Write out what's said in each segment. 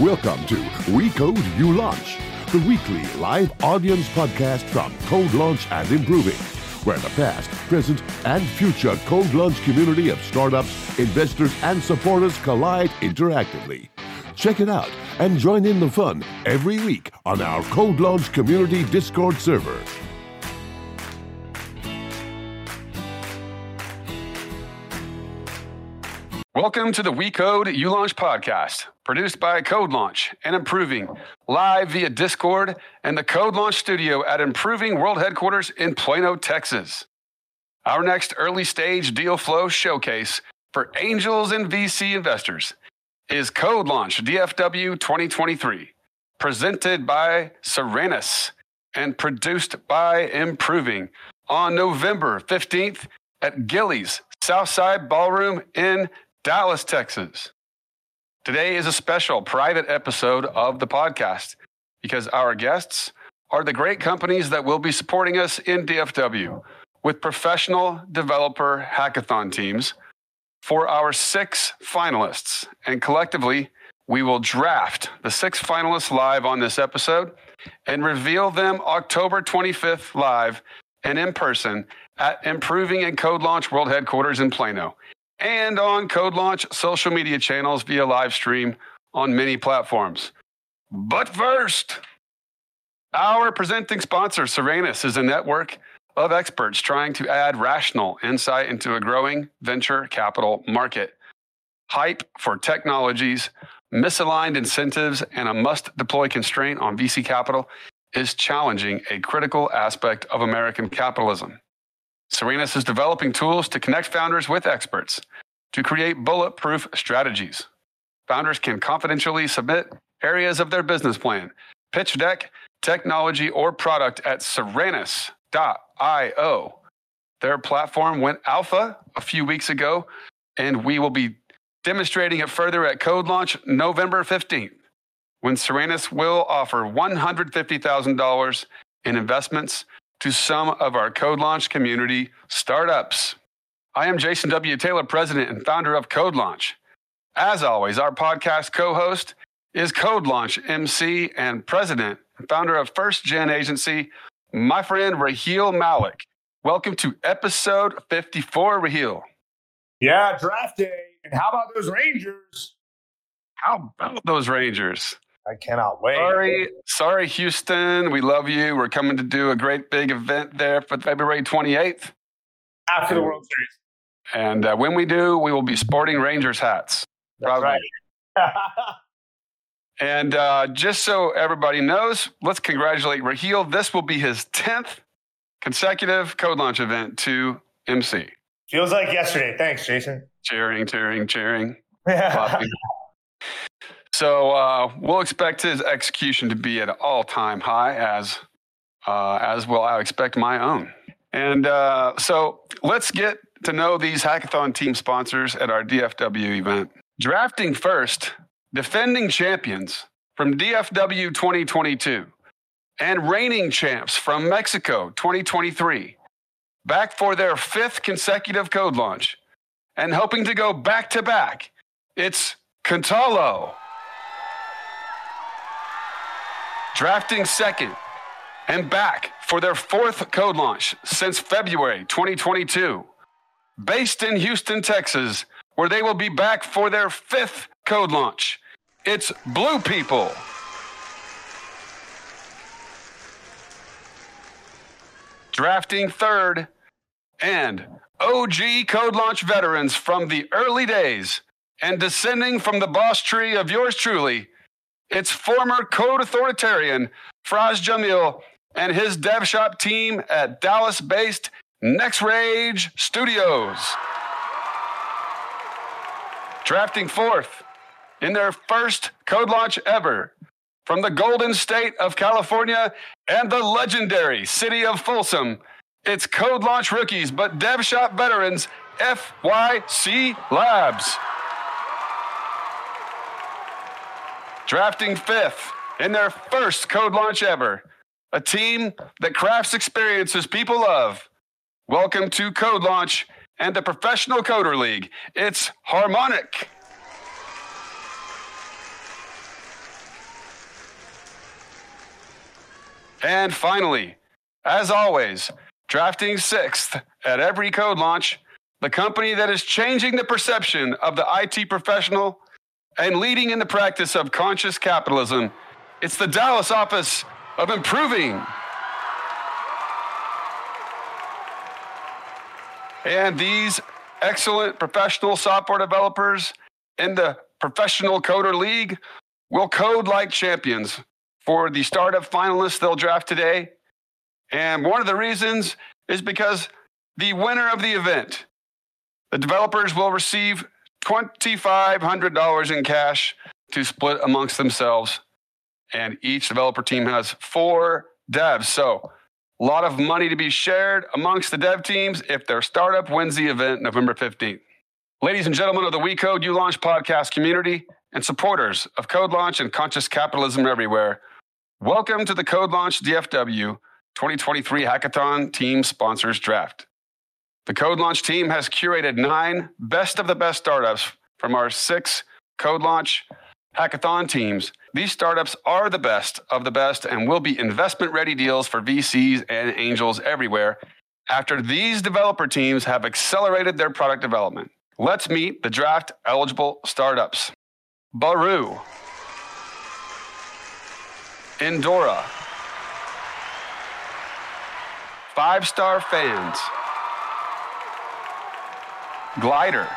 Welcome to We Code You Launch, the weekly live audience podcast from Code Launch and Improving, where the past, present, and future Code Launch community of startups, investors, and supporters collide interactively. Check it out and join in the fun every week on our Code Launch Community Discord server. Welcome to the We Code You Launch podcast, produced by Code Launch and Improving, live via Discord and the Code Launch studio at Improving World Headquarters in Plano, Texas. Our next early stage deal flow showcase for angels and VC investors is Code Launch DFW 2023, presented by Serenus and produced by Improving on November 15th at Gilley's Southside Ballroom in Dallas, Texas. Today is a special private episode of the podcast because our guests are the great companies that will be supporting us in DFW with professional developer hackathon teams for our six finalists. And collectively, we will draft the six finalists live on this episode and reveal them October 25th live and in person at Improving and Code Launch World Headquarters in Plano and on Code Launch social media channels via live stream on many platforms. But first, our presenting sponsor, Serenus, is a network of experts trying to add rational insight into a growing venture capital market. Hype for technologies, misaligned incentives, and a must deploy constraint on VC capital is challenging a critical aspect of American capitalism. Serenus is developing tools to connect founders with experts to create bulletproof strategies. Founders can confidentially submit areas of their business plan, pitch deck, technology, or product at serenus.io. Their platform went alpha a few weeks ago, and we will be demonstrating it further at Code Launch November 15th, when Serenus will offer $150,000 in investments to some of our Code Launch community startups. I am Jason W. Taylor, president and founder of Code Launch. As always, our podcast co host is Code Launch MC and president and founder of First Gen Agency, my friend Raheel Malik. Welcome to episode 54, Raheel. Yeah, draft day. And how about those Rangers? How about those Rangers? I cannot wait. Sorry, sorry, Houston. We love you. We're coming to do a great big event there for February 28th. After the World Series. And uh, when we do, we will be sporting Rangers hats. That's right. and uh, just so everybody knows, let's congratulate Raheel. This will be his 10th consecutive code launch event to MC. Feels like yesterday. Thanks, Jason. Cheering, cheering, cheering. So uh, we'll expect his execution to be at an all-time high, as uh, as will I expect my own. And uh, so let's get to know these hackathon team sponsors at our DFW event. Drafting first, defending champions from DFW 2022 and reigning champs from Mexico 2023, back for their fifth consecutive code launch and hoping to go back to back. It's Contalo. Drafting second and back for their fourth code launch since February 2022. Based in Houston, Texas, where they will be back for their fifth code launch. It's Blue People. Drafting third and OG code launch veterans from the early days and descending from the boss tree of yours truly, it's former code authoritarian Fraz Jamil and his dev shop team at Dallas based Next Rage Studios. Drafting fourth in their first code launch ever from the Golden State of California and the legendary city of Folsom. It's code launch rookies, but dev shop veterans, FYC Labs. drafting fifth in their first code launch ever. A team that crafts experiences people love. Welcome to Code Launch and the Professional Coder League. It's Harmonic. And finally, as always, drafting sixth at every code launch, the company that is changing the perception of the IT professional and leading in the practice of conscious capitalism. It's the Dallas office of improving. And these excellent professional software developers in the Professional Coder League will code like champions for the startup finalists they'll draft today. And one of the reasons is because the winner of the event, the developers will receive $2,500 in cash to split amongst themselves. And each developer team has four devs. So a lot of money to be shared amongst the dev teams if their startup wins the event November 15th. Ladies and gentlemen of the We Code You Launch podcast community and supporters of Code Launch and conscious capitalism everywhere, welcome to the Code Launch DFW 2023 Hackathon Team Sponsors Draft. The Code Launch team has curated nine best of the best startups from our six Code Launch hackathon teams. These startups are the best of the best and will be investment ready deals for VCs and angels everywhere after these developer teams have accelerated their product development. Let's meet the draft eligible startups. Baru, Endora, Five Star Fans, Glider,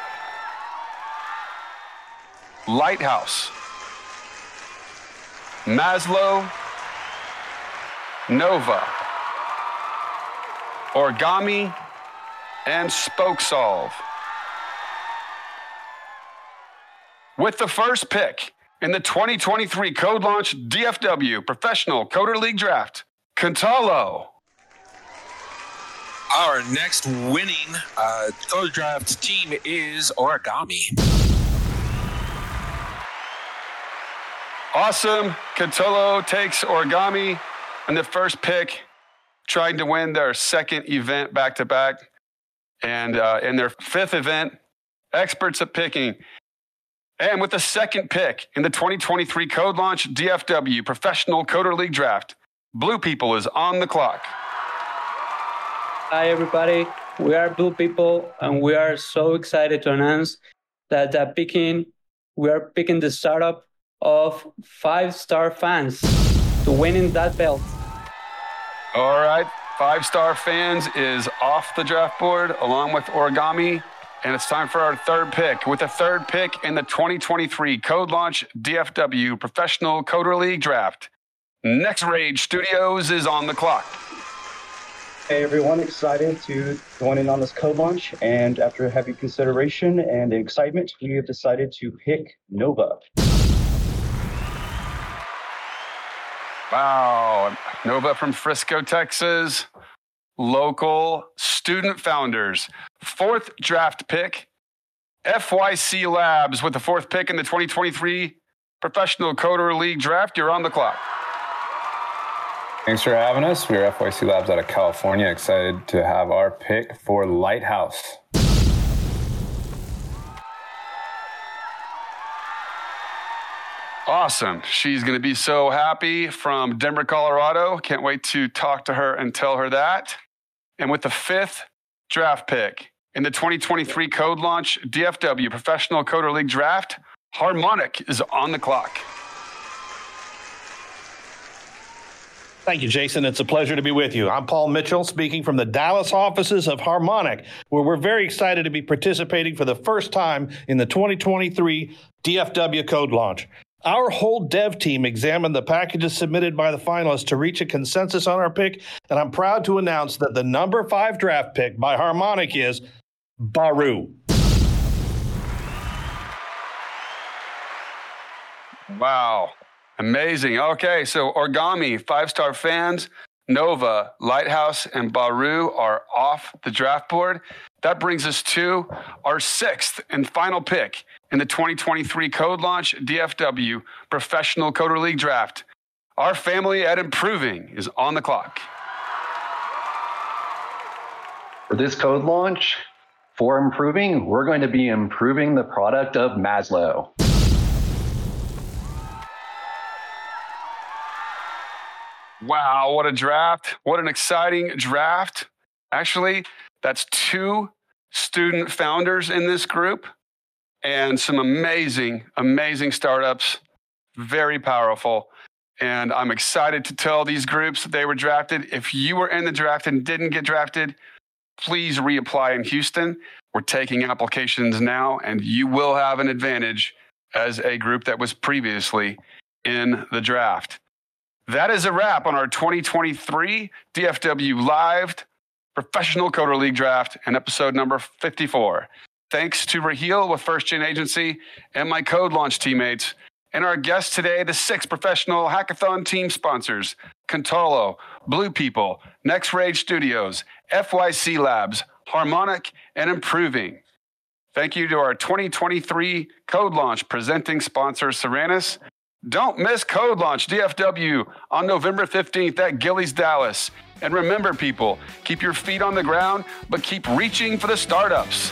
Lighthouse, Maslow, Nova, Origami, and SpokeSolve. With the first pick in the 2023 Code Launch DFW Professional Coder League Draft, Contalo. Our next winning uh, Draft team is Origami. Awesome. Contalo takes Origami in the first pick, trying to win their second event back to back. And uh, in their fifth event, experts at picking. And with the second pick in the 2023 Code Launch DFW Professional Coder League Draft, Blue People is on the clock. Hi, everybody. We are Blue People, and we are so excited to announce that picking, we are picking the startup of five star fans to winning that belt. All right. Five star fans is off the draft board along with Origami. And it's time for our third pick. With the third pick in the 2023 Code Launch DFW Professional Coder League Draft, Next Rage Studios is on the clock. Hey everyone, excited to join in on this code launch. And after heavy consideration and excitement, we have decided to pick Nova. Wow. Nova from Frisco, Texas. Local student founders. Fourth draft pick. FYC Labs with the fourth pick in the 2023 Professional Coder League Draft. You're on the clock. Thanks for having us. We're FYC Labs out of California. Excited to have our pick for Lighthouse. Awesome. She's going to be so happy from Denver, Colorado. Can't wait to talk to her and tell her that. And with the fifth draft pick in the 2023 Code Launch DFW Professional Coder League Draft, Harmonic is on the clock. Thank you, Jason. It's a pleasure to be with you. I'm Paul Mitchell, speaking from the Dallas offices of Harmonic, where we're very excited to be participating for the first time in the 2023 DFW Code Launch. Our whole dev team examined the packages submitted by the finalists to reach a consensus on our pick, and I'm proud to announce that the number five draft pick by Harmonic is Baru. Wow. Amazing. Okay, so Origami, five star fans, Nova, Lighthouse, and Baru are off the draft board. That brings us to our sixth and final pick in the 2023 Code Launch DFW Professional Coder League Draft. Our family at Improving is on the clock. For this code launch, for improving, we're going to be improving the product of Maslow. Wow, what a draft. What an exciting draft. Actually, that's two student founders in this group and some amazing, amazing startups. Very powerful. And I'm excited to tell these groups that they were drafted. If you were in the draft and didn't get drafted, please reapply in Houston. We're taking applications now, and you will have an advantage as a group that was previously in the draft. That is a wrap on our 2023 DFW Live Professional Coder League Draft and episode number 54. Thanks to Raheel with First Gen Agency and my Code Launch teammates and our guests today, the six professional hackathon team sponsors Contalo, Blue People, Next Rage Studios, FYC Labs, Harmonic, and Improving. Thank you to our 2023 Code Launch presenting sponsor, Serenus. Don't miss Code Launch DFW on November 15th at Gilley's, Dallas. And remember, people, keep your feet on the ground, but keep reaching for the startups.